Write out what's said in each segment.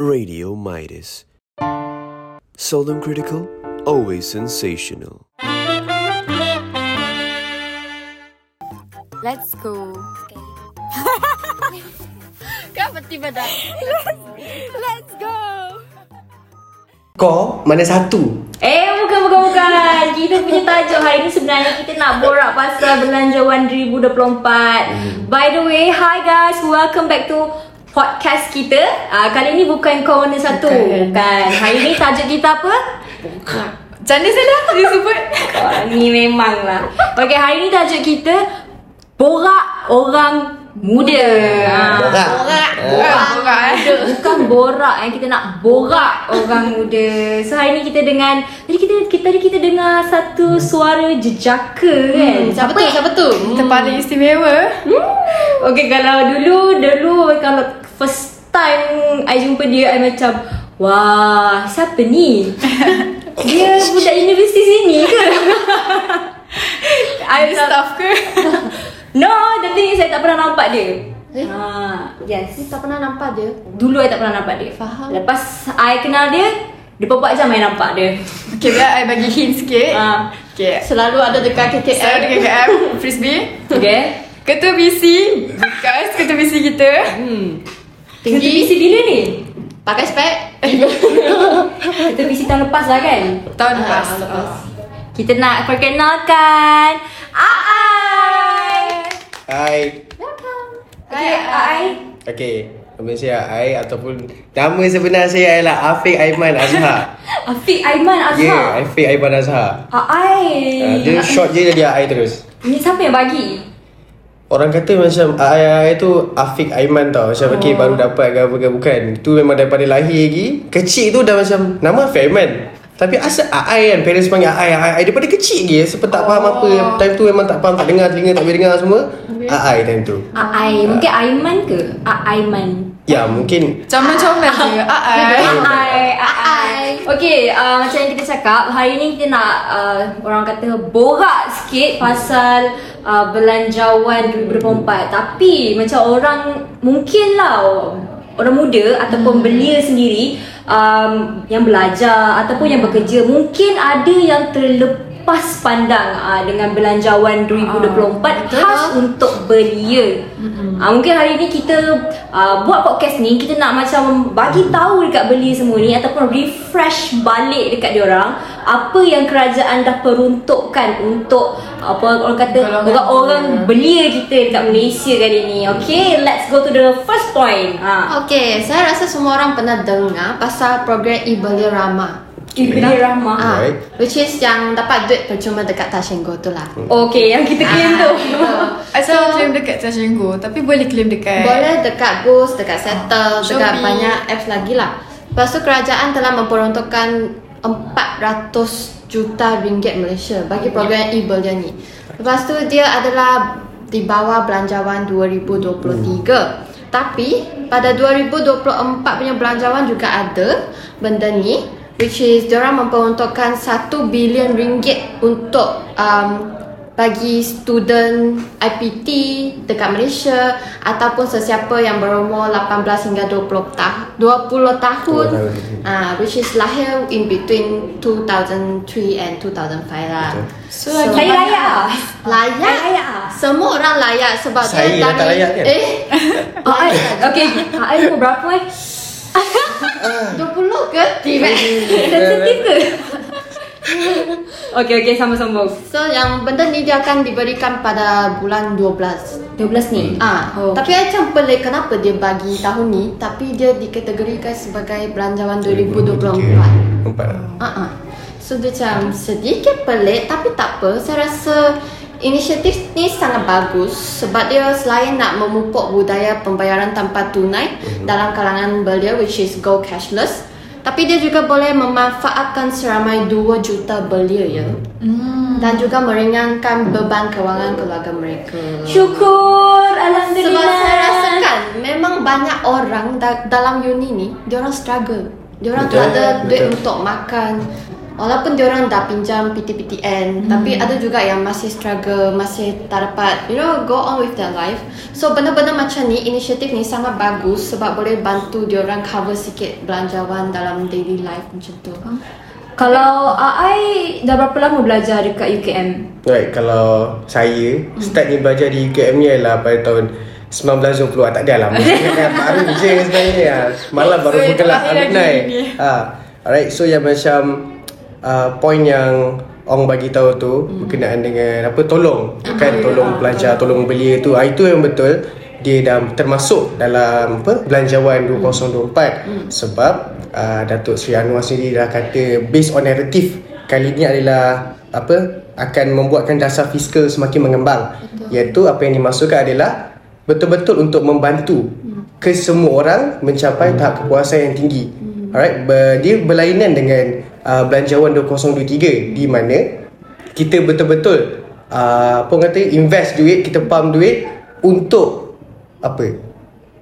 Radio Midas. Seldom critical, always sensational. Let's go. Kenapa tiba dah? Let's go. Kau mana satu? Eh, bukan, bukan, bukan. Kita punya tajuk hari ni sebenarnya kita nak borak pasal belanjawan 2024. By the way, hi guys. Welcome back to podcast kita. Uh, kali ni bukan mana satu. Bukan. Bukan. Hari ni tajuk kita apa? Macam mana salah disebut? Oh, ni memang lah. Okay, hari ni tajuk kita borak orang muda. Ah. Borak. Borak. Eh. Borak. Borak. eh. Bukan borak yang kita nak borak orang muda. So hari ni kita dengan tadi kita kita tadi kita dengar satu suara jejaka kan. Hmm, siapa tu? Siapa tu? Kita paling istimewa. Okay kalau dulu dulu kalau first time I jumpa dia I macam wah siapa ni? dia budak universiti sini ke? I staff ke? No, the thing is saya tak pernah nampak dia. Eh? Ha, yes. Saya tak pernah nampak dia. Dulu I tak pernah nampak dia Faham. Lepas I kenal dia Dia empat jam I nampak dia Okay, biar I bagi hint sikit. Ah. Okay. Selalu ada dekat KKM. Saya dengan KM, Frisbee. Okay Ketua BC. Bekas ketua BC kita. hmm. Tinggi. Kita visi bila ni? Pakai spek. Kita visi tahun lepas lah kan Tahun lepas. Ah, lepas. Kita nak perkenalkan Ai Hai. Okay Ai Okey. Nama saya Ai ataupun nama sebenar saya adalah Afiq Aiman Azhar. Afiq Aiman Ya, Azhar yeah, Afiq Aiman Azhar. Ai Uh, dia short je dia Ai terus. Ni siapa yang bagi? Orang kata macam Ai Ai tu Afiq Aiman tau. Macam oh. okay, baru dapat ke apa ke? Bukan. Tu memang daripada lahir lagi. Kecil tu dah macam Nama Afiq Aiman. Tapi asal Ai kan Parents panggil Ai Ai Ai Daripada kecil lagi. Sebab tak faham apa Time tu memang tak faham Tak dengar telinga Tak boleh dengar semua. Ai time tu. Ai Mungkin Aiman ke? Aiman Ya mungkin Comel-comel je. Ah, ah. Ai, ai. Okay, uh, macam yang kita cakap, hari ni kita nak uh, orang kata borak sikit pasal uh, belanjawan 2024. Tapi macam orang mungkin lah orang muda ataupun belia sendiri um, yang belajar ataupun yang bekerja mungkin ada yang terlepas pandang uh, dengan belanjawan 2024 khas untuk belia. Uh, mungkin hari ni kita uh, buat podcast ni kita nak macam bagi tahu dekat belia semua ni ataupun refresh balik dekat diorang apa yang kerajaan dah peruntukkan untuk apa orang kata orang-orang belia. belia kita dekat Malaysia kali ni. Okay, let's go to the first point. Ha. Okay, saya rasa semua orang pernah dengar pasal program Ibelia Rama. Belia Rahmah. Ah, Alright. which is yang dapat duit percuma dekat Tashenggo tu lah. Okay, yang kita claim tu. I selalu claim dekat Tashengo Tapi boleh claim dekat Boleh dekat Boost, dekat Settle, dekat Shopee. banyak apps lagi lah. Lepas tu kerajaan telah memperuntukkan 400 juta ringgit Malaysia bagi program e-Belia ni. Lepas tu dia adalah di bawah belanjawan 2023. Tapi pada 2024 punya belanjawan juga ada benda ni which is diorang memperuntukkan 1 bilion ringgit untuk um, bagi student IPT dekat Malaysia ataupun sesiapa yang berumur 18 hingga 20 tahun 20 tahun 20 tahun. ah which is lahir in between 2003 and 2005 lah. So, lagi banyak. layak ah. Layak. Layak ah. Semua orang layak sebab Saya dia tak layak kan? Eh. Ah, Ai, okay, Ai umur berapa eh? 20 ke? Tidak. Sensitif ke? okay, okay, sambung-sambung. So yang benda ni dia akan diberikan pada bulan 12. 12 ni? Ah, Oh. tapi macam pelik kenapa dia bagi tahun ni tapi dia dikategorikan sebagai belanjawan 2024. Empat Ah ah. So dia macam sedikit pelik tapi tak apa. Saya rasa inisiatif ni sangat bagus sebab dia selain nak memupuk budaya pembayaran tanpa tunai dalam kalangan belia which is go cashless tapi dia juga boleh memanfaatkan seramai 2 juta belia ya. Dan juga meringankan beban kewangan keluarga mereka. Syukur, Alhamdulillah. Sebab saya rasakan memang banyak orang da- dalam uni ni, dia orang struggle. Dia orang tak ada duit betul. untuk makan. Walaupun diorang dah pinjam PTPTN Tapi ada juga yang masih struggle Masih tak dapat You know Go on with their life So benda-benda macam ni Inisiatif ni sangat bagus Sebab boleh bantu diorang cover sikit Belanjawan dalam daily life macam tu Kalau AI dah berapa lama belajar dekat UKM? Right, kalau saya start ni belajar di UKM ni adalah pada tahun 1920 ah, tak ada lah kan baru je sebenarnya. Semalam baru bergelar lagi alumni ni. ha. Alright, so yang macam uh, Point yang orang bagi tahu tu Berkenaan dengan apa, tolong. Kan, tolong pelajar, tolong belia tu. Ah, Itu yang betul. Dia dah termasuk dalam apa belanjawan 2024 sebab uh, Datuk Seri Anwar sendiri dah kata based on narrative kali ni adalah apa akan membuatkan dasar fiskal semakin mengembang. Iaitu apa yang dimaksudkan adalah betul-betul untuk membantu ke semua orang mencapai tahap kepuasan yang tinggi. Alright Ber, dia berlainan dengan uh, belanjawan 2023 di mana kita betul-betul uh, apa orang kata invest duit kita pump duit untuk apa?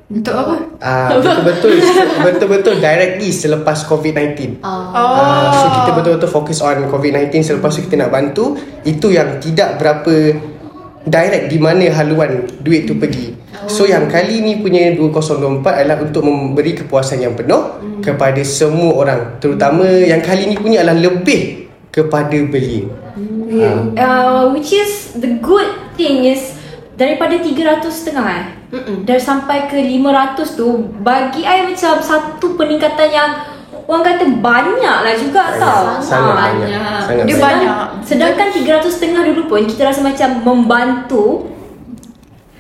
Untuk apa? uh, betul-betul betul-betul directly selepas COVID-19 uh, Uh, so kita betul-betul fokus on COVID-19 Selepas tu kita nak bantu. Itu yang tidak berapa Direct di mana haluan duit tu pergi So yang kali ni punya 2024 adalah untuk memberi kepuasan yang penuh Kepada semua orang Terutama yang kali ni punya adalah lebih kepada belia Uh, which is the good thing is daripada 300 setengah eh. Mm-mm. Dah sampai ke 500 tu bagi I macam satu peningkatan yang orang kata banyak lah juga tau. Sangat Ah. banyak Sangat Dia banyak banyak. Sedangkan 300 setengah dulu pun kita rasa macam membantu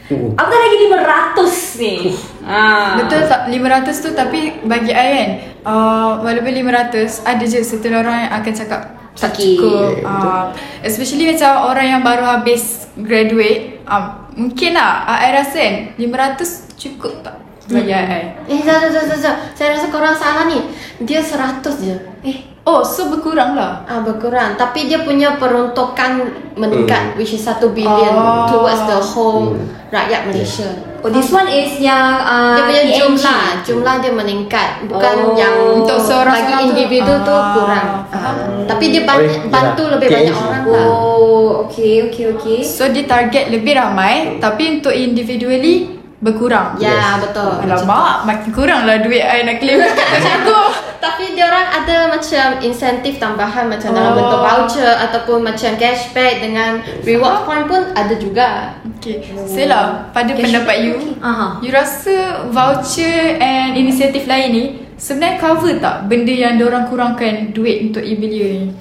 Hmm. Apatah lagi 500 ni. Ah. Betul tak 500 tu tapi bagi I kan uh, walaupun 500 ada je certain orang yang akan cakap tak Sikit. cukup. Uh, especially macam orang yang baru habis graduate um, mungkin lah I rasa kan 500 cukup tak bagi I. Eh, jap, jap, jap, jap. Saya rasa korang salah ni. Dia 100 je. Eh, Oh so berkurang lah. Ah, berkurang. Tapi dia punya peruntukan meningkat. Which is 1 billion Oh. towards the whole rakyat Malaysia. oh this one is yang uh, Dia punya PNG. jumlah Jumlah dia meningkat Bukan Oh. yang Untuk seorang-seorang Bagi tu. individu tu Ah, kurang faham. Ah, Tapi dia banyak, Oh, bantu yalah. lebih banyak TNG. orang lah Oh, okay, okay, okay. So dia target lebih ramai tapi untuk individually berkurang. Ya betul Alamak, makin kurang lah duit I nak claim macam tu. Tapi dia orang ada macam insentif tambahan Macam dalam Oh. bentuk voucher Ataupun macam cashback Dengan reward point pun ada juga Okay, Sela, pada pendapat you, Aha. you rasa voucher and inisiatif lain ni sebenarnya cover tak benda yang diorang kurangkan duit untuk e-belia ni?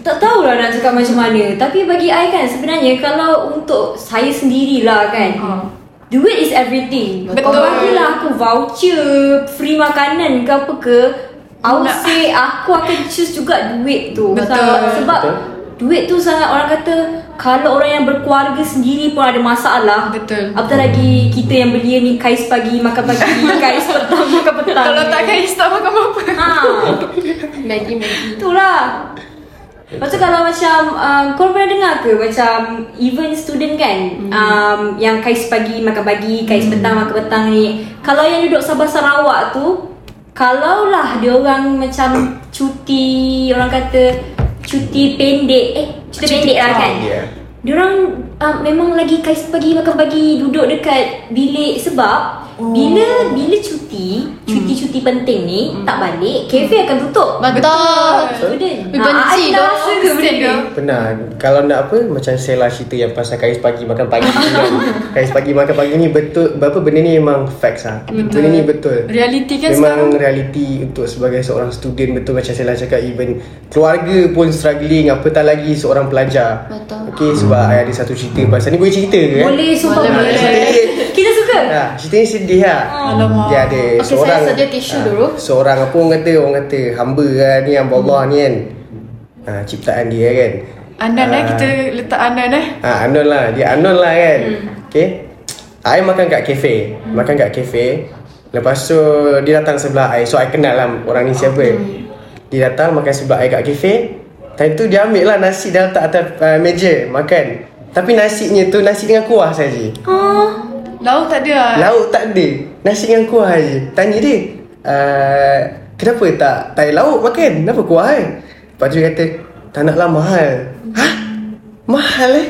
Tak tahulah nak cakap macam mana Tapi bagi I kan sebenarnya Kalau untuk saya sendirilah kan Ha. Duit is everything Betul. Kau bagilah aku voucher Free makanan ke apa ke I would Nak- say Aku akan choose juga duit tu Betul. Sebab, sebab Betul. Duit tu sangat orang kata Kalau orang yang berkeluarga sendiri pun ada masalah Betul. Apatah lagi kita yang belia ni Kais pagi makan pagi Kais petang makan petang Kalau tak kais tak makan apa-apa. Ha Maggi-maggi Itulah Lepas tu kalau macam um, Korang pernah dengar ke Macam Even student kan hmm. um, Yang kais pagi makan pagi Kais Hmm. petang makan petang ni Kalau yang duduk Sabah Sarawak tu Kalau lah dia orang macam Cuti Orang kata Cuti pendek Eh cuti, Cuti- pendek lah kan? Ya. Diorang uh, memang lagi kais pagi makan pagi duduk dekat bilik sebab oh. bila bila cuti, cuti-cuti penting ni tak balik, kafe akan tutup. Betul Student. Tapi benci Ah, I pernah doh. rasa ke benda ni? Pernah Kalau nak apa Macam Sela cerita yang pasal kais pagi makan pagi kan. Kais pagi makan pagi ni betul Berapa benda ni memang facts lah Betul. Benda ni betul Realiti kan Memang sekarang. realiti untuk sebagai seorang student Betul macam Sela cakap Even keluarga pun struggling Apatah lagi seorang pelajar Betul. Okay sebab I ada satu cerita Pasal ni boleh cerita ke? kan? Boleh, sumpah Boleh, boleh. Kita suka. Ha, cerita ni sedih lah Alamak. Dia ada Okey, seorang saya sedia tisu ah, dulu. Seorang apa orang kata Orang kata hamba lah ni Hamba Allah ni kan ha, Ciptaan dia kan Anan eh, Ah. kita letak Anan eh. Ah, Anon lah. Dia Anon lah kan. Hmm. Okay. I makan kat kafe. Hmm. Makan kat kafe. Lepas tu dia datang sebelah I. So I kenal lah orang ni siapa. Hmm. Dia datang makan sebelah I kat kafe. Time tu dia ambil lah nasi dia letak atas uh, meja makan. Tapi nasinya tu nasi dengan kuah saja. Oh. Lauk tak ada. Lauk tak ada. Nasi dengan kuah aje. Tanya dia, uh, kenapa tak tak ada lauk makan? Kenapa kuah kan? Lepas tu dia kata Tak nak lah mahal Hah? Mahal eh?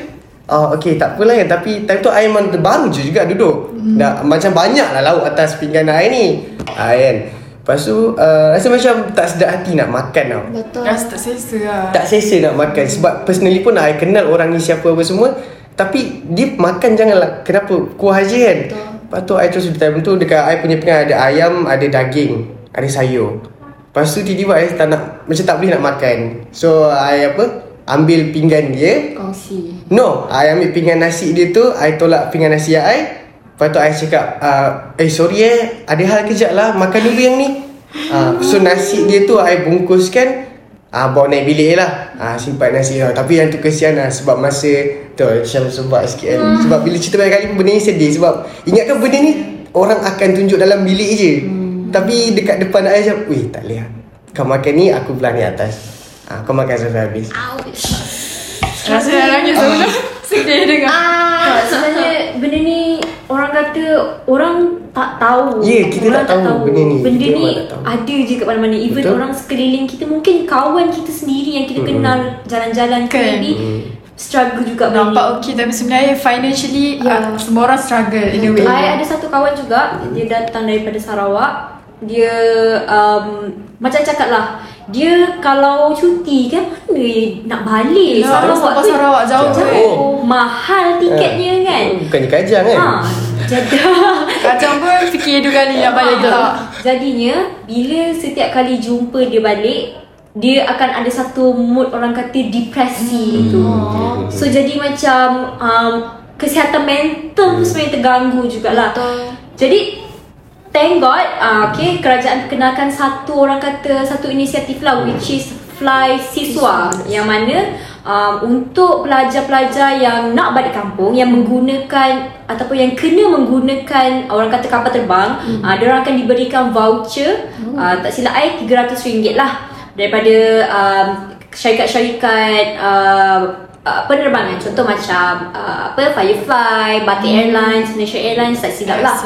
Oh okay tak apalah kan Tapi time tu I memang baru je juga duduk hmm. Dah, Macam banyak lah lauk atas pinggan I ni ah, kan Lepas tu uh, Rasa macam tak sedap hati nak makan tau. Betul. Rasa tak selesa lah. Tak selesa nak makan. Sebab personally pun I kenal orang ni siapa apa semua. Tapi dia makan janganlah. Kenapa? Kuah je kan? Betul. Lepas tu I terus time tu Dekat I punya pinggan ada ayam Ada daging Ada sayur. Lepas tu tiba-tiba I tak nak Macam tak boleh nak makan. So I apa? Ambil pinggan dia. Kongsi. No I ambil pinggan nasi dia tu I tolak pinggan nasi I Lepas tu I cakap uh, Eh sorry eh. Ada hal kejap lah. Makan dulu yang ni. Uh, So nasi dia tu I bungkuskan. Uh, Bawa naik bilik lah. Uh, Simpan nasi lah Tapi yang tu kesian lah Sebab masa Tu macam sebab sikit kan. Sebab bila cerita banyak kali pun Benda ni sedih Sebab Ingatkan benda ni Orang akan tunjuk dalam bilik je. Tapi dekat depan I macam Weh tak boleh lah. Kau makan ni Aku belah ni atas. Uh, Kau makan sampai habis. Rasa nak nangis Sedih dengar. Sebenarnya benda ni orang kata orang tak tahu. Ya, kita orang tak tahu benda ni. Benda Kita ni tak tahu. ada je kat mana-mana. Even Betul. orang sekeliling kita mungkin kawan kita sendiri yang kita kenal jalan-jalan ke Kan. maybe struggle juga benda Nampak okey Tapi sebenarnya financially Ya. uh, Semua orang struggle In a way I ada satu kawan juga Dia datang daripada Sarawak Dia um, Macam cakap lah Dia kalau cuti kan Mana nak balik Ya, Sarawak sampai tu Sarawak jauh Jauh. jauh Mahal tiketnya kan Bukannya kajang kan Ha, jadi Kacang pun fikir dua kali Nak balik tak Ah, Jadinya bila setiap kali jumpa dia balik dia akan ada satu mood orang kata depresi hmm. tu. So jadi macam um, kesihatan mental pun sebenarnya terganggu jugalah. Betul. Jadi thank God uh, okay kerajaan kenalkan satu orang kata satu inisiatif lah which is Fly Siswa yang mana um, untuk pelajar-pelajar yang nak balik kampung yang menggunakan ataupun yang kena menggunakan orang kata kapal terbang hmm. uh, dia orang akan diberikan voucher hmm. uh, tak silap I RM300 lah daripada um, syarikat-syarikat uh, uh, penerbangan contoh macam uh, apa Firefly, Batik Airlines, Malaysia Airlines tak silap lah.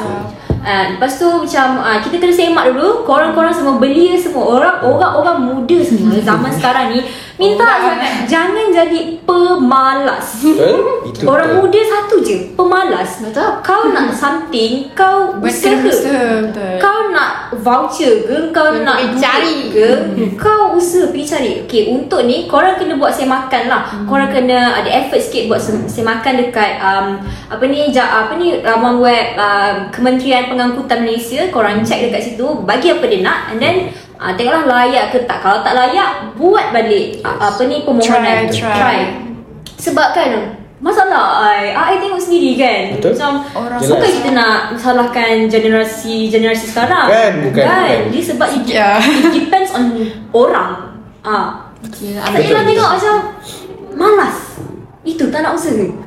Uh, lepas tu macam uh, kita kena semak dulu. Korang-korang semua belia semua orang. Orang orang muda semua. Zaman sekarang ni minta sangat jangan jadi pemalas. Betul Itu Orang betul. muda satu je Pemalas Betul. Kau nak something Kau Buat usaha usaha, betul. Kau nak voucher ke Kau Kau nak cari. ke Kau usaha pergi cari Okay untuk ni Korang kena buat semakan lah Korang kena ada effort sikit Buat sem- semakan dekat um, Apa ni ja, Apa ni Laman web um, Kementerian Pengangkutan Malaysia Korang check dekat situ Bagi apa dia nak And then uh, Tengoklah layak ke tak Kalau tak layak Buat balik uh, Apa ni permohonan Try, try. try. Sebab kan Masalah I I tengok sendiri kan Betul. Macam Orang Jelas. Bukan kita nak Salahkan generasi Generasi sekarang Kan, bukan, Kan bukan. Dia sebab it, Ya. it depends on Orang Ah, Tak Betul, yelah betul. tengok macam Malas Itu tak nak usaha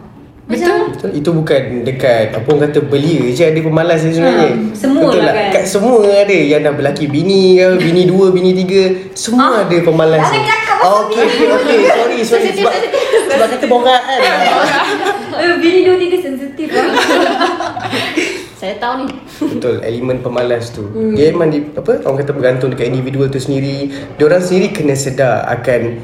Betul, itu bukan dekat apa orang kata belia je ada pemalas dia sebenarnya. Hmm, semua Betul lah kan. Kat semua ada yang dah berlaki bini ke, bini dua, bini tiga, semua Ah, ada pemalas. ni. cakap pasal Okey, okey, okey. Sorry, sorry sebab sebab kata borak kan. eh, Bini dua tiga sensitif lah Saya tahu ni. Betul, elemen pemalas tu. Hmm. Dia memang di, apa orang kata bergantung dekat individual tu sendiri. Dia orang sendiri kena sedar akan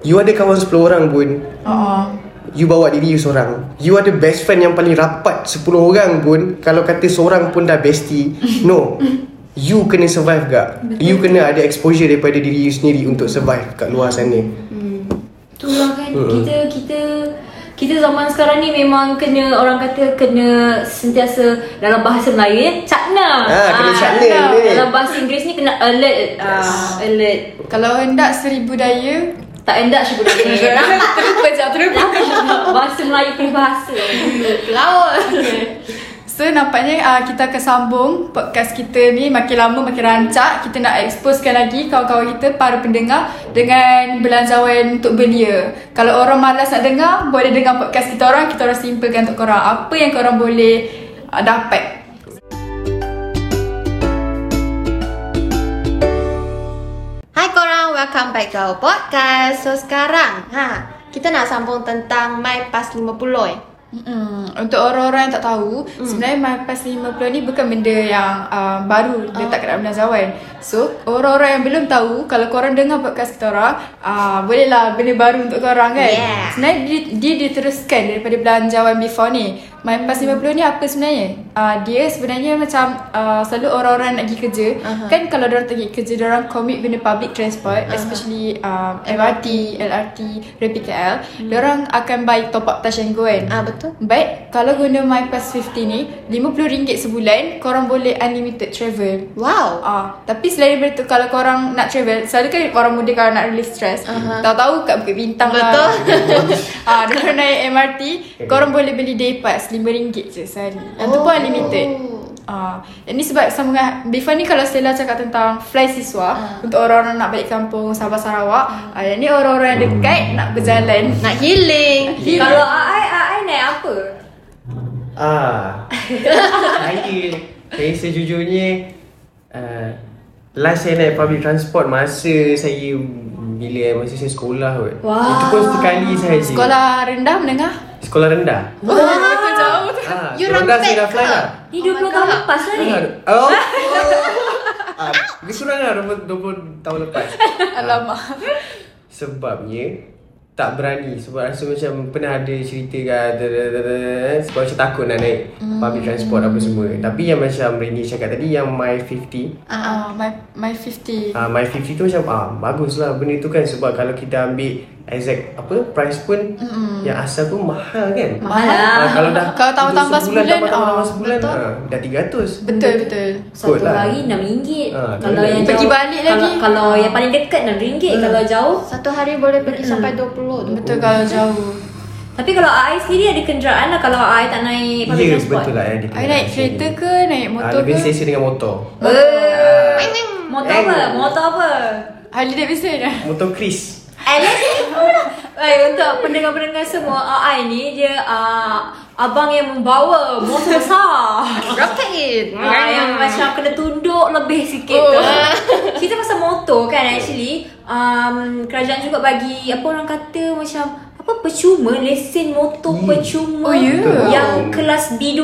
you ada kawan 10 orang pun uh-uh. You bawa diri you seorang. You ada best friend yang paling rapat 10 orang pun Kalau kata seorang pun dah bestie No. You kena survive gak You kena ada exposure daripada diri you sendiri Untuk survive kat luar sana. Itulah kan. Kita Kita kita zaman sekarang ni memang kena orang kata kena sentiasa dalam bahasa Melayu ya cakna. Ah, kena Ah, cakna ni. Dalam bahasa Inggeris ni kena alert. Ah, alert. Kalau hendak seribu daya Tak endak sih budak ni. Nampak Terlupa je terlupa bahasa Melayu peribahasa. Laut. So nampaknya uh, kita akan sambung podcast kita ni makin lama makin rancak Kita nak exposekan lagi kawan-kawan kita para pendengar Dengan belanjawan untuk belia Kalau orang malas nak dengar boleh dengar podcast kita orang Kita orang simpelkan untuk korang Apa yang korang boleh uh, dapat welcome back to our podcast. So sekarang, ha, kita nak sambung tentang My Pass 50 eh. Mm-mm. Untuk orang-orang yang tak tahu, mm. sebenarnya MyPass 50 ni bukan benda yang uh, baru letak kat dalam belanjawan. So, orang-orang yang belum tahu, kalau korang dengar podcast kita orang, uh, bolehlah benda baru untuk korang kan. Yeah. Sebenarnya dia, dia diteruskan daripada belanjawan before ni. MyPass 50 ni apa sebenarnya? Uh, dia sebenarnya macam uh, selalu orang-orang nak pergi kerja. Uh-huh. Kan kalau orang pergi kerja, orang commit benda public transport, uh-huh. especially um, MRT, LRT, Rapid KL. Hmm. Orang akan buy top up touch and go kan. Ah betul. Baik, kalau guna MyPass 50 ni, RM50 sebulan, korang boleh unlimited travel. Wow. Ah, tapi selain daripada tu kalau korang nak travel, selalu kan orang muda kalau nak release stress, uh-huh. tahu-tahu kat Bukit Bintang Betul. lah. ah, dia naik MRT, korang boleh beli day pass RM5 je sehari. Yang tu pun unlimited. Ah, ini sebab sambungan Before ni kalau Stella cakap tentang fly siswa uh. untuk orang-orang nak balik kampung Sabah Sarawak, uh. ah, yang ni orang-orang yang dekat nak berjalan. Nak healing. Healing. Kalau AI, AI naik apa? Ah, saya, saya sejujurnya uh, Last saya naik public transport masa saya Bila masa saya sekolah kot Wah. Itu pun sekali sahaja Sekolah rendah menengah. Sekolah rendah Oh, jauh tu. ah, You saya dah fly ke? lah Ni Oh 20 my tahun lepas lah ni. Ah, Oh ah, Lebih kurang lah 20, 20 tahun lepas Alamak. Sebabnya tak berani sebab rasa macam pernah ada cerita kan sebab macam takut nak naik public transport apa semua tapi yang macam Rainy cakap tadi yang My 50 Ah, my my 50. Ah, My 50 tu macam ah bagus lah benda tu kan sebab kalau kita ambil exact apa price pun mm yang asal pun mahal kan. Mahal lah. Ah, kalau dah Kalau tambah-tambah sebulan, sebulan, tambah-tambah ah, sebulan betul. ah, dah 300. Betul betul. Satu Kot lah. hari RM6. Ah, kalau yang Pergi jauh, balik kalau, lagi. Kalau yang paling dekat RM6. Kalau jauh. Satu hari boleh pergi sampai 20 tu. Betul kalau jauh. Tapi kalau AI sendiri ada kenderaan lah kalau AI tak naik public Ya transport. betul lah yang I naik kereta ke naik Ah, motor lebih ke? selesa dengan motor. Eh, Motor apa? Eh. Motor apa? Harley Davidson dah. Motor Chris. Electric pula. Eh, untuk pendengar-pendengar semua, AI ni dia uh, abang yang membawa motor besar. Rocket. Ah, yang macam kena tunduk lebih sikit oh. tu. Kita pasal motor kan actually um, kerajaan juga bagi apa orang kata macam apa percuma lesen motor Hmm. percuma Oh, ya? yang kelas B2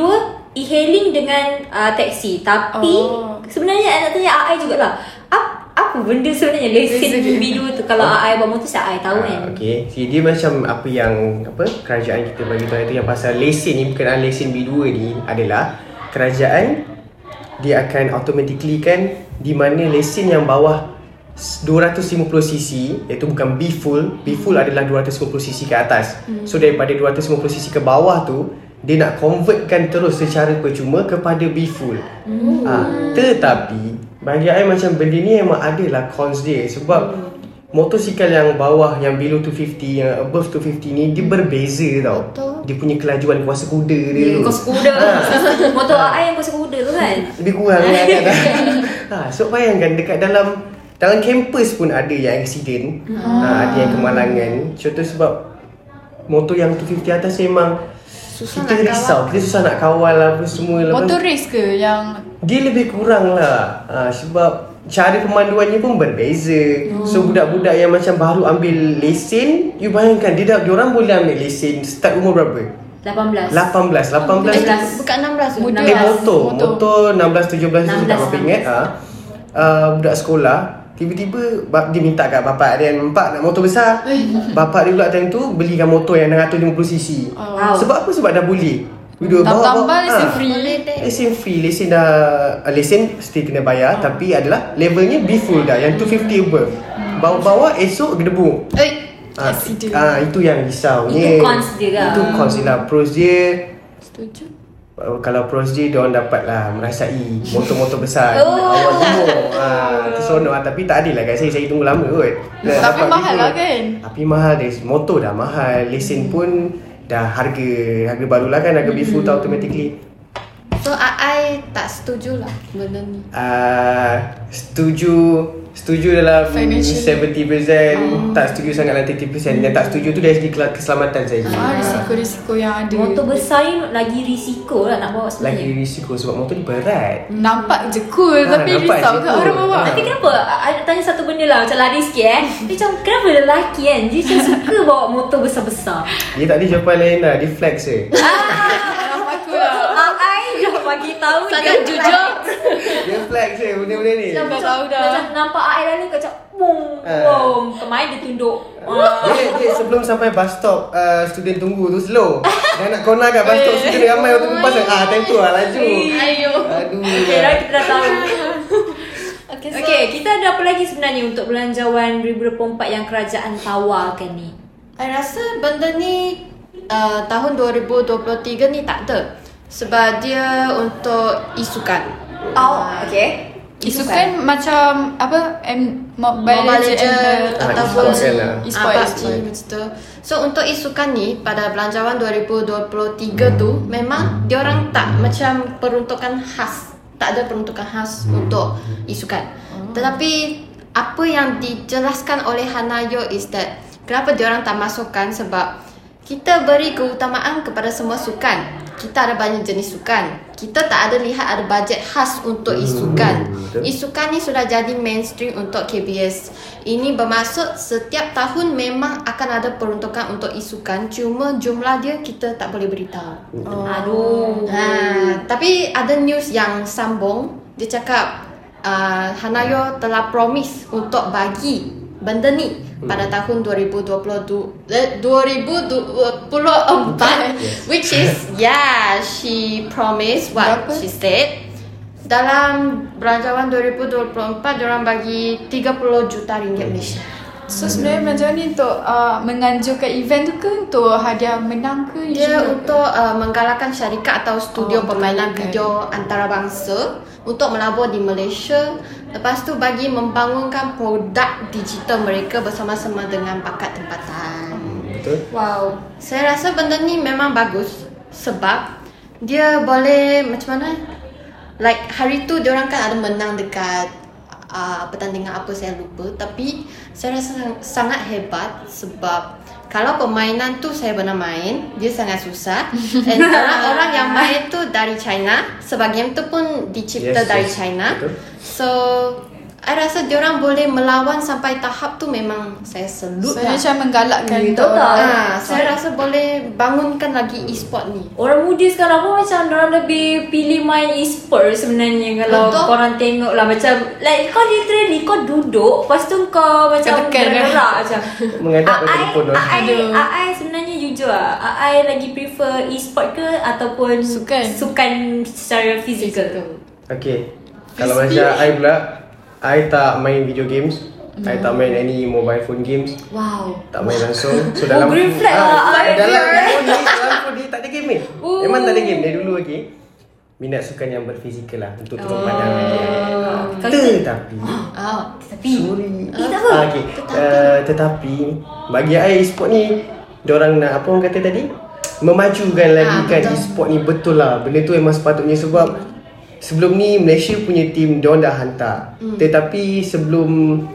e-hailing dengan uh, taksi. Tapi Oh. sebenarnya nak tanya AI jugalah. Apa apa benda sebenarnya lesen Lesen. B2 tu kalau AI bawa motor saya AI tahu kan. Ah, okay. Jadi dia macam apa yang apa kerajaan kita bagi tahu itu yang pasal lesen ni berkenaan lesen B2 ni adalah kerajaan dia akan automatically kan di mana lesen yang bawah 250cc iaitu bukan B full B full adalah 250cc ke atas. So daripada 250cc ke bawah tu dia nak convertkan terus secara percuma kepada B full. Ha, tetapi bagi saya macam benda ni memang adalah cons dia sebab motosikal yang bawah yang below 250 yang above 250 ni dia berbeza tau. Betul. dia punya kelajuan kuasa kuda dia Ya, tu. kau kuda. motor AI yang kau kuda tu kan. lebih kurang kan? Ha, So bayangkan dekat dalam Dalam kampus pun ada yang accident. Ha, Ada yang kemalangan. Contoh sebab Motor yang 250 atas memang Susah Kita nak risau. Kita susah nak kawal apa semua. Motor race ke yang Dia lebih kurang lah. Ha, Sebab Cara pemanduannya pun berbeza So budak-budak yang macam baru ambil lesen You bayangkan Dia dah, diorang boleh ambil lesen Start umur berapa? 18. 18 18 tu Bukan 16 tu. Muda. Eh motor, Motor. motor 16 17 tu 16, tak berapa ingat ah. Uh, budak sekolah tiba-tiba ba- dia minta kat bapak dia Pak nak motor besar. bapak dia pula time tu belikan motor yang 650cc. Wow. Sebab apa? Sebab dah boleh. Video tambah-tambah lesen free. Boleh deh. Lesen free, lesen dah uh, lesen still kena bayar tapi adalah levelnya B full dah yang 250 above. Bawa-bawa esok gedebu. Eh, Ah, ah, itu yang risau Itu cons dia lah. Itu cons dia lah. Pros dia Setuju. Uh, kalau pros dia diorang dapat lah merasai motor-motor besar Oh. awal umur ha, terseronok lah tapi tak adil lah kat saya saya tunggu lama kot Nak Tapi mahal lah kan? tapi mahal dia motor dah mahal lesen pun dah harga harga baru lah kan harga mm. full tu automatically so I tak setuju lah benda ni. uh, setuju setuju dalam Financially. 70% Tak setuju sangat dalam 30% Yang tak setuju tu dari segi keselamatan saja Ah, risiko-risiko yang ada. Motor besar ni lagi risiko lah nak bawa Lagi sebenarnya. risiko sebab motor ni berat Nampak je cool Ah, tapi risau ke cool. orang bawa. Ah. Tapi kenapa? Tanya satu benda lah Macam lari sikit eh Dia macam kenapa lelaki kan Dia macam suka bawa motor besar-besar Dia tak ada jawapan lain lah Dia flex je dah bagi tahu Sangat dia. jujur. Dia flex je benda-benda ni. Macam, Dah tahu dah. macam nampak I lalu macam Boom Ah. Boom. Kemarin dia tunduk. Dia, dia sebelum sampai bus stop uh, Student tunggu tu slow. Dah nak corner kat bus stop Student ramai waktu tu pasal Ah time tu lah laju. Aduh. Okay dah kita dah tahu. Okay, so Okay kita ada apa lagi sebenarnya Untuk belanjawan 2024 Yang kerajaan tawarkan ni? I rasa benda ni uh, tahun 2023 ni tak ada. Sebab dia untuk isukan. Oh okay Isu kan macam apa M Mobile, Mobile Legend, Legend uh, ataupun e-sport e-sport, e-sport. PUBG macam tu. So untuk isukan ni pada belanjawan 2023 tu memang diorang tak macam peruntukan khas. Tak ada peruntukan khas untuk isukan. Tetapi apa yang dijelaskan oleh Hanayo is that kenapa diorang tak masukkan sebab kita beri keutamaan kepada semua sukan. Kita ada banyak jenis sukan. Kita tak ada lihat ada bajet khas untuk isukan. betul. Isukan ni sudah jadi mainstream untuk KBS. Ini bermaksud setiap tahun memang akan ada peruntukan untuk isukan. Cuma jumlah dia kita tak boleh beritahu. Aduh Ha, tapi ada news yang sambung. Dia cakap uh, Hanayo telah promise untuk bagi benda ni pada tahun 2022 eh, 2024 which is yeah she promised what Berapa? she said dalam belanjawan 2024 diorang bagi 30 juta ringgit Malaysia. So sebenarnya belanjawan ni untuk uh, menganjurkan event tu ke untuk hadiah menang ke? Dia usually? untuk uh, menggalakkan syarikat atau studio Oh, permainan menggalakkan. video antarabangsa untuk melabur di Malaysia. Lepas tu bagi membangunkan produk digital mereka bersama-sama dengan bakat tempatan. Betul Wow, saya rasa benda ni memang bagus sebab dia boleh macam mana? Like hari tu dia orang kan ada menang dekat uh, pertandingan apa saya lupa tapi saya rasa sang- sangat hebat sebab kalau permainan tu saya pernah main dia sangat susah dan orang-orang yang main tu dari China sebagian tu pun dicipta Yes, dari yes. China Betul. so I rasa diorang boleh melawan sampai tahap tu memang saya salute So dia lah. macam menggalakkan Hmm, untuk betul tak? orang. Ah, saya rasa boleh bangunkan lagi e-sport ni. Orang muda sekarang pun macam Diorang lebih pilih main e-sport sebenarnya Kalau Betul. korang tengok lah Macam Like kau literally Kau duduk Lepas tu kau macam Kau tekan kan? Bergerak macam Menghadap ke telefon tu. Ai. Ai sebenarnya jujur lah Ai lagi prefer e-sport ke Ataupun Sukan. Sukan secara fizikal Okay Kalau macam I pula I tak main video games. I tak main any mobile phone games. Wow. Tak main langsung. So Oh, dalam green flag Ah, lah, I Dalam phone ni Dalam phone ni tak ada game ni. Memang tak ada game. Dari dulu lagi Minat sukan yang berfizikal lah Untuk turun lagi Kalau kita- Tetapi Oh. Tapi Sorry. Eh, tak apa. Ah, okay. Uh, Tetapi Bagi I e-sport ni Diorang nak Apa orang kata tadi? Memajukan lagi Ah, kan e-sport ni. Betul lah. Benda tu memang sepatutnya Sebab Sebelum ni Malaysia punya team Diorang dah hantar Hmm. Tetapi sebelum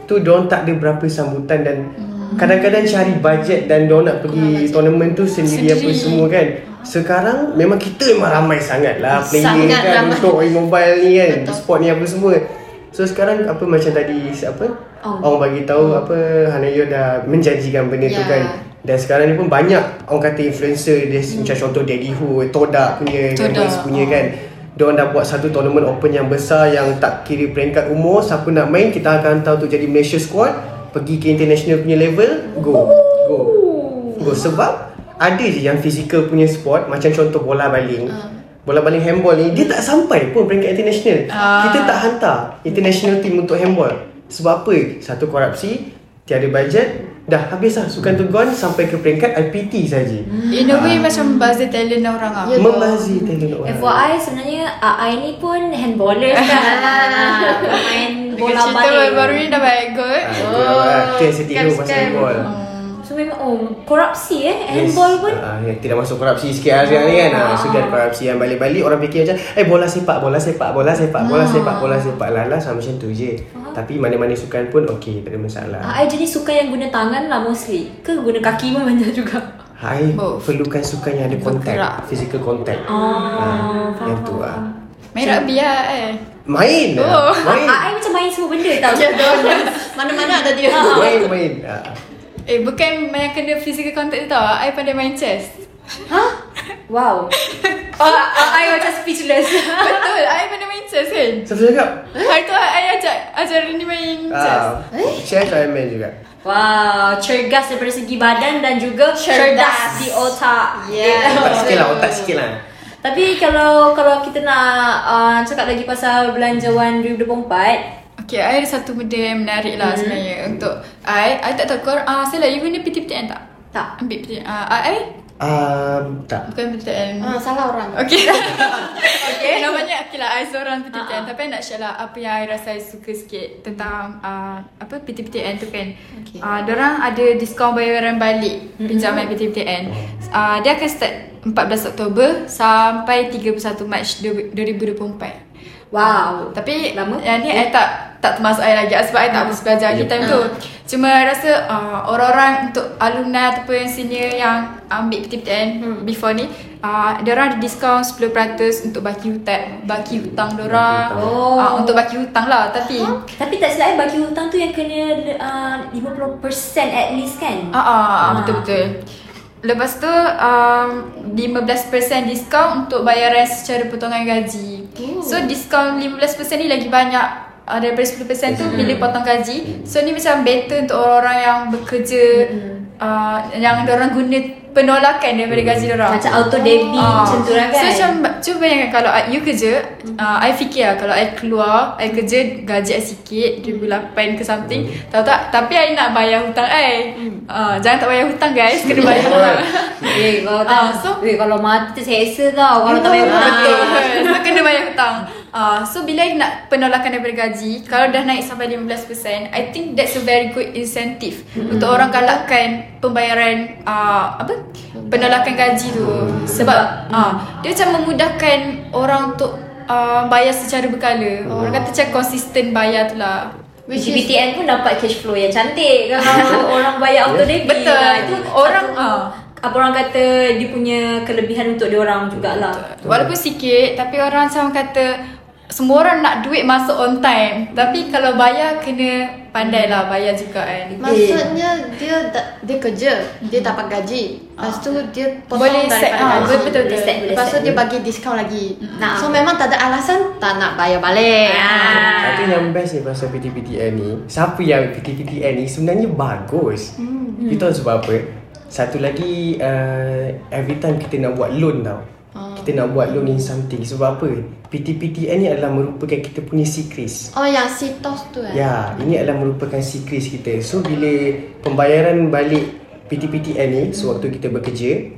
tu Diorang tak ada berapa sambutan Dan Hmm. Kadang-kadang cari bajet Dan diorang nak pergi Tournament tu sendiri, apa Sendiri. semua kan Sekarang Memang kita memang ramai sangat lah Player Sangat kan ramai. Untuk mobile ni kan Betul. Sport ni apa semua So sekarang apa macam tadi apa Oh. orang bagi tahu apa Hanayo dah menjanjikan benda tu Ya. kan. Dan sekarang ni pun banyak orang kata influencer dia hmm. macam contoh Daddy Who, Todak punya, Todak, punya oh. kan. Diorang dah buat satu tournament open yang besar yang tak kira peringkat umur. Siapa nak main kita akan hantar untuk jadi Malaysia squad. Pergi ke international punya level Go. Go. Go. Sebab ada je yang physical punya sport Macam contoh bola baling. Bola baling handball ni Dia tak sampai pun peringkat international. Ah. Kita tak hantar international team untuk handball. Sebab apa? Satu korupsi Tiada bajet Dah habis lah Sukan tu gone Sampai ke peringkat IPT saja. In a way macam buzzer talent orang ah. Ya. Membazir talent orang FYI sebenarnya AI ni pun handballer kan Ah, Main bola cerita balik baru ni dah baik good. Ah, lah. Yang saya tiru kan, pasal handball So memang oh korupsi eh handball pun Ah, yang tidak masuk korupsi sikit lah sekarang ni kan. Ah, sudah ada korupsi yang balik-balik orang fikir macam eh bola sepak, bola sepak, bola sepak, bola sepak, bola sepak. Lala sama macam tu je. Ah. Tapi mana-mana sukan pun okey, tak ada masalah. I jenis sukan yang guna tangan lah mostly Ke guna kaki pun banyak juga I Both. perlukan sukan yang ada contact, Bergerak. physical contact. Oh, ha, yang tu lah. Main rugby lah eh. Main Oh. lah. Main. I macam main semua benda tau Ya. Mana-mana ada dia. Main, main. Eh bukan yang kena physical contact tu tau. I pandai main chess. Hah? Wow oh, uh, I macam speechless Betul. I pandai main chess kan. Siapa cakap? Hari tu I ajak ajar ni main chess. Ah, Chess I main juga. Wow, cergas daripada segi badan dan juga cerdas, Cerdas. di otak. Yeah. Otak sikit lah, otak sikit lah. Tapi kalau kalau kita nak uh, cakap lagi pasal belanjawan 2024, Okay, I ada satu benda yang menarik lah sebenarnya untuk I. I tak tahu korang, ah, saya lah, you guna PTPTN tak? tak. Ambil PTPTN. Ah, I? Um, tak. Bukan PTPTN. Ah, salah orang. Okay. okay. Namanya okay lah. I seorang PTPTN. Tapi I nak share lah apa yang I rasa I suka sikit tentang uh, apa PTPTN tu kan. Okay. Uh, diorang ada diskaun bayaran balik pinjaman PTPTN. Uh, dia akan start 14 Oktober sampai 31 Mac 2024. Wow. Tapi Lama? yang ni I tak tak termasuk I lagi sebab I tak habis belajar lagi time tu. Cuma I rasa uh, orang-orang untuk alumni ataupun yang senior yang ambil PTPTN before ni uh, dia orang ada diskaun 10% untuk baki hutang baki hutang dia orang. Oh. Uh, untuk baki hutang lah tapi Tapi tak silap bagi hutang tu yang kena uh, 50% at least kan? Ah, ah, betul betul. Lepas tu um, 15% diskaun untuk bayaran secara potongan gaji. Oh. So diskaun 15% ni lagi banyak uh, daripada 10% tu bila potong gaji. So ni macam better untuk orang-orang yang bekerja uh, yang orang guna penolakan daripada gaji orang. Macam auto debit Ah. macam tu lah kan? So macam cuba bayangkan kalau I- you kerja, uh, I fikir lah kalau I keluar, I kerja gaji I sikit, 2008 ke something. Tahu tak? Tapi I nak bayar hutang I. Uh, jangan tak bayar hutang guys, kena bayar hutang. Eh, kalau Ah, tak, so- eh, kalau mati terseksa tau kalau tak bayar hutang. Betul. so kena bayar hutang. Uh, so bila nak penolakan daripada gaji, kalau dah naik sampai 15%, I think that's a very good incentive untuk orang galakkan pembayaran uh, apa? Penolakan gaji tu. Sebab uh, dia macam memudahkan orang untuk uh, bayar secara berkala. Orang kata macam konsisten bayar tu lah. Which is BTN pun dapat cash flow yang cantik kalau orang bayar auto debit. Betul. lah. Itu Orang, ah. apa orang kata dia punya kelebihan untuk dia orang jugalah. Walaupun sikit Tapi orang macam kata Semua orang nak duit masuk on time Tapi kalau bayar Kena pandai lah Bayar juga kan Maksudnya dia da- dia kerja, dia dapat gaji. Lepas tu dia potong Boleh set, daripada ah, gaji. betul, betul. Set, Lepas tu set. dia bagi diskaun lagi. Nah. So memang tak ada alasan tak nak bayar balik. Ah. Tapi yang best ni pasal PTPTN ni Siapa yang PTPTN ni sebenarnya bagus hmm. Kita tahu sebab apa? Satu lagi uh, Every time kita nak buat loan tau Oh. Kita nak buat loan in something. Sebab apa? PTPTN ni adalah merupakan kita punya sikris Oh yang sitos tu eh. Ya, ini adalah merupakan sikris kita. So bila pembayaran balik PTPTN ni Sewaktu kita bekerja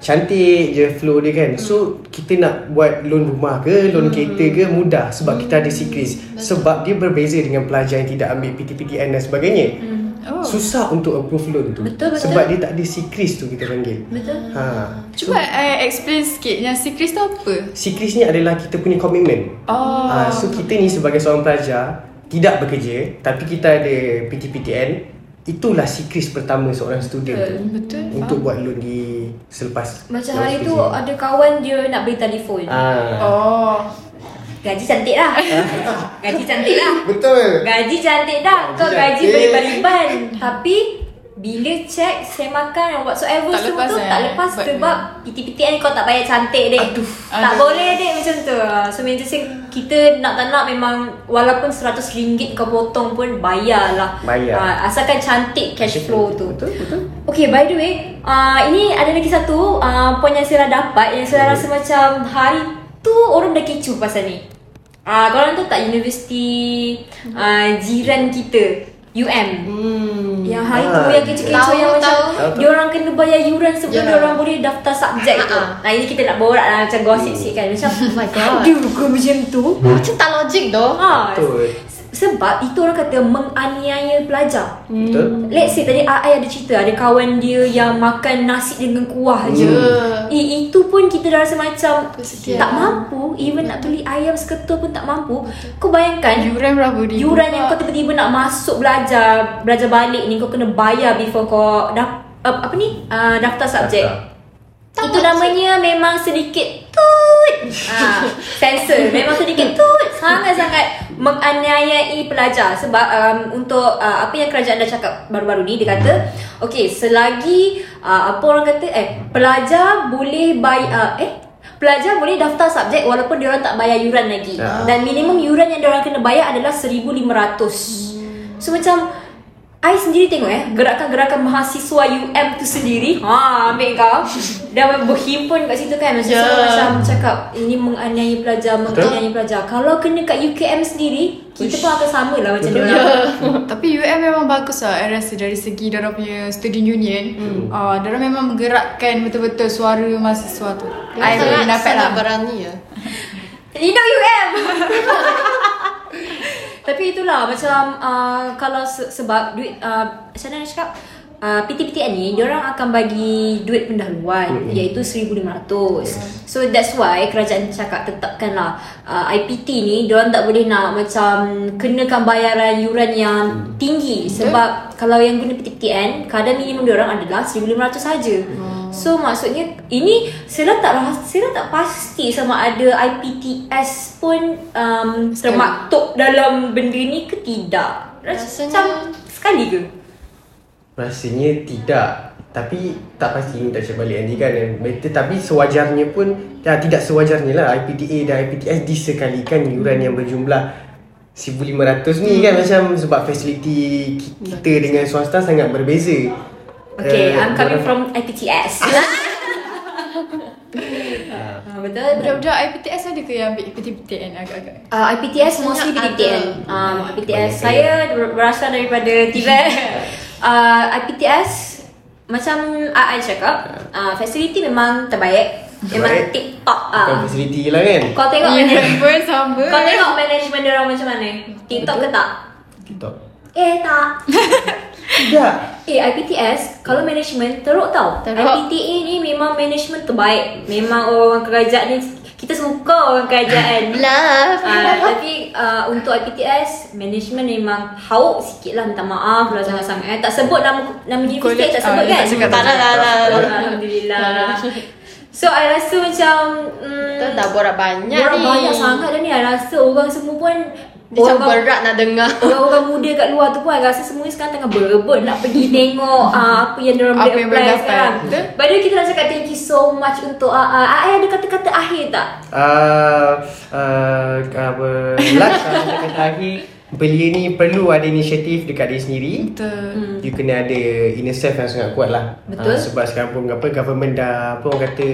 Cantik je flow dia kan? So kita nak buat loan rumah ke Loan kereta ke mudah. Sebab kita ada sikris Sebab dia berbeza dengan pelajar yang tidak ambil PTPTN dan sebagainya Oh. Susah untuk approve loan tu Betul, betul. Sebab dia tak ada sikris tu kita panggil Betul. ha. Cuba I explain sikit Yang secret tu apa? Sikris ni adalah kita punya komitmen Oh Ah, so kita ni sebagai seorang pelajar tidak bekerja tapi kita ada PTPTN itulah sikris pertama seorang student tu Betul untuk buat loan di selepas Macam hari tu ada kawan dia nak beli telefon. ah Oh Gaji cantik lah. gaji cantik lah. betul Gaji cantik dah. Kau Gaji beriban-riban. Tapi bila check semakan yang whatsoever Tak semua lepas tu eh. tak lepas Buat sebab PTPTN kau tak bayar cantik dek. Aduh. Tak Aduh. boleh dek macam tu. So macam tu kita nak tak nak memang walaupun RM100 kau potong pun bayar lah. Bayar. Ah, asalkan cantik cash flow tu. betul betul Okay, by the way, uh, ini ada lagi satu uh, poin yang saya dapat yang saya rasa macam hari tu orang dah kecoh pasal ni. Ah, uh, korang tahu tak universiti uh, jiran kita UM. Hmm. Yang hari tu Ah. yang kecoh-kecoh Tahu, yang macam dia orang kena bayar yuran sebelum Ya. dia orang boleh daftar subjek tu. Ah, ah. Nah, ini kita nak borak lah macam gosip sikit kan. Macam Oh my God. Ke macam tu? Macam tak logik doh. Ha, betul sebab itu orang kata menganiaya pelajar. Betul? Let's say tadi Ai ada cerita ada kawan dia yang makan nasi dengan kuah je. Ya. Eh, itu pun kita dah rasa macam Kesekian. tak mampu even nak beli ayam seketul pun tak mampu. Kau bayangkan Yuran berapa dia? yuran yang kau tiba-tiba nak masuk belajar belajar balik ni kau kena bayar before kau dah uh, apa ni uh, daftar subjek. Itu namanya memang sedikit tut. Ha, sensor memang sedikit tut. Sangat-sangat menganiayai pelajar sebab um, untuk uh, apa yang kerajaan dah cakap baru-baru ni dia kata okey selagi uh, apa orang kata eh pelajar boleh bayar uh, eh Pelajar boleh daftar subjek walaupun diorang tak bayar yuran lagi. Ya. Dan minimum yuran yang diorang kena bayar adalah 1500. So macam I sendiri tengok eh gerakan-gerakan mahasiswa UM tu sendiri. Ha ambil kau. Dah berhimpun kat situ kan macam yeah. macam cakap ini menganiaya pelajar, menganiaya pelajar. Kalau kena kat UKM sendiri, kita pun akan sama lah macam Betul. diorang. Tapi UM memang bagus lah I rasa dari segi Diorang punya student union hmm. uh, Diorang memang menggerakkan Betul-betul suara mahasiswa tu Dia I sangat, dapat sangat lah berani ya. Hidup UM Tapi itulah macam uh, kalau se- sebab duit uh, macam mana nak cakap uh, PTPTN ni diorang akan bagi duit pendahuluan mm-hmm. iaitu 1500. So that's why kerajaan cakap tetapkanlah uh, IPT ni diorang tak boleh nak macam kenakan bayaran yuran yang tinggi sebab kalau yang guna PTPTN kadar minimum diorang adalah 1500 saja. So maksudnya ini saya tak saya tak pasti sama ada IPTS pun um, termaktub dalam benda ni ke tidak. Rasa Rasanya- macam sekali ke? Rasanya tidak. Tapi tak pasti ni tak cakap balik Andy kan? Better, Tapi sewajarnya pun ya, Tidak sewajarnya lah. IPTA dan IPTS disekalikan yuran yang berjumlah 1500 ni kan? Macam sebab fasiliti ki- kita dengan swasta sangat berbeza. Okay, Eh, I'm coming from IPTS. Ah, betul. Budak-budak IPTS ada ke yang ambil PTPTN agak-agak Uh, IPTS mostly PTPTN. ada. Um, IPTS Banyak saya ber- berasal daripada Tibet. uh, IPTS macam I cakap, uh, facility memang terbaik. Memang Terbaik. TikTok Bukan ah. fasiliti lah kan. Kau tengok Yuran management sama Kau tengok management dia orang macam mana? TikTok ke tak? TikTok. Eh tak. Tidak. Eh IPTS kalau management teruk tau. Teruk. IPTA ni memang management terbaik. Memang orang kerajaan ni kita suka orang kerajaan. Love. Uh, tapi uh, untuk IPTS management memang hauk sikit lah minta maaf lah sangat-sangat tak sebut nama nama universiti tak sebut Ah, kan tak cakap, tak tak nak. Alhamdulillah so I rasa macam mm, Kita dah borak banyak Orang ni. banyak sangat dah ni I rasa orang semua pun Dia macam berat nak dengar. Orang-orang muda kat luar tu pun I rasa semua sekarang tengah berebut nak pergi tengok uh, apa yang diorang Apa boleh yang apply dapat. sekarang. Betul? By the way kita nak cakap thank you so much untuk uh, uh, Ai ada kata-kata akhir tak? Uh, uh, apa last uh, kata akhir belia ni perlu ada inisiatif dekat dia sendiri. Betul You kena ada inner self yang sangat kuat lah Betul. Ah, Sebab sekarang pun apa government dah apa orang kata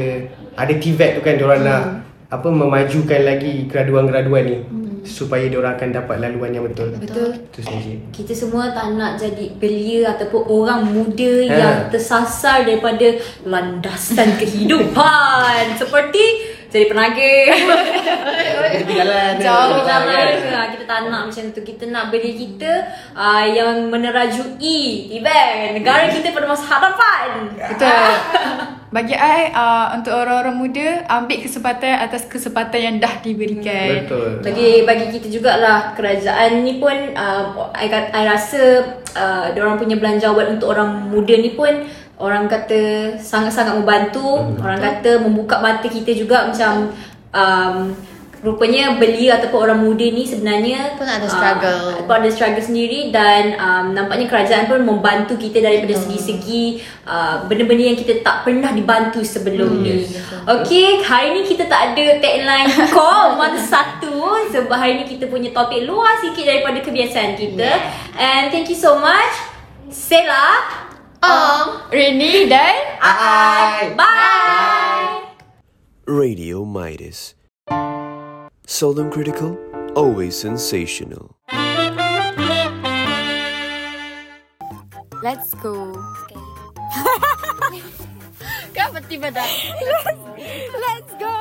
Ada TVET tu kan diorang nak apa memajukan lagi graduan-graduan ni Supaya diorang akan dapat laluan yang betul Betul. Itu saja Kita semua tak nak jadi belia ataupun orang muda Ha. yang tersasar daripada landasan kehidupan seperti jadi penagih. Jalan. Jauh Tepi Jangan ha, kita tak nak macam tu. Kita nak beli kita uh, Yang menerajui Tibet Negara kita pada masa hadapan Betul. Bagi I uh, Untuk orang-orang muda Ambil kesempatan Atas kesempatan yang dah diberikan. Betul. Bagi bagi kita jugalah kerajaan ni pun uh, I, kat- I rasa uh, orang punya belanjawan untuk orang muda ni pun orang kata sangat-sangat membantu. Hmm. Orang kata membuka mata kita juga macam um, rupanya belia ataupun orang muda ni sebenarnya Pun ada struggle. Uh, pun ada struggle sendiri dan um, nampaknya kerajaan pun membantu kita daripada segi-segi uh, benda-benda yang kita tak pernah dibantu sebelum ni. Okay, hari ni kita tak ada tagline call one satu sebab hari ni kita punya topik luar sikit daripada kebiasaan kita. And thank you so much. Sela, Om. Rini dan Bye. bye. Radio Midas. Seldom critical, always sensational. Let's go. Kenapa tiba dah? Let's go.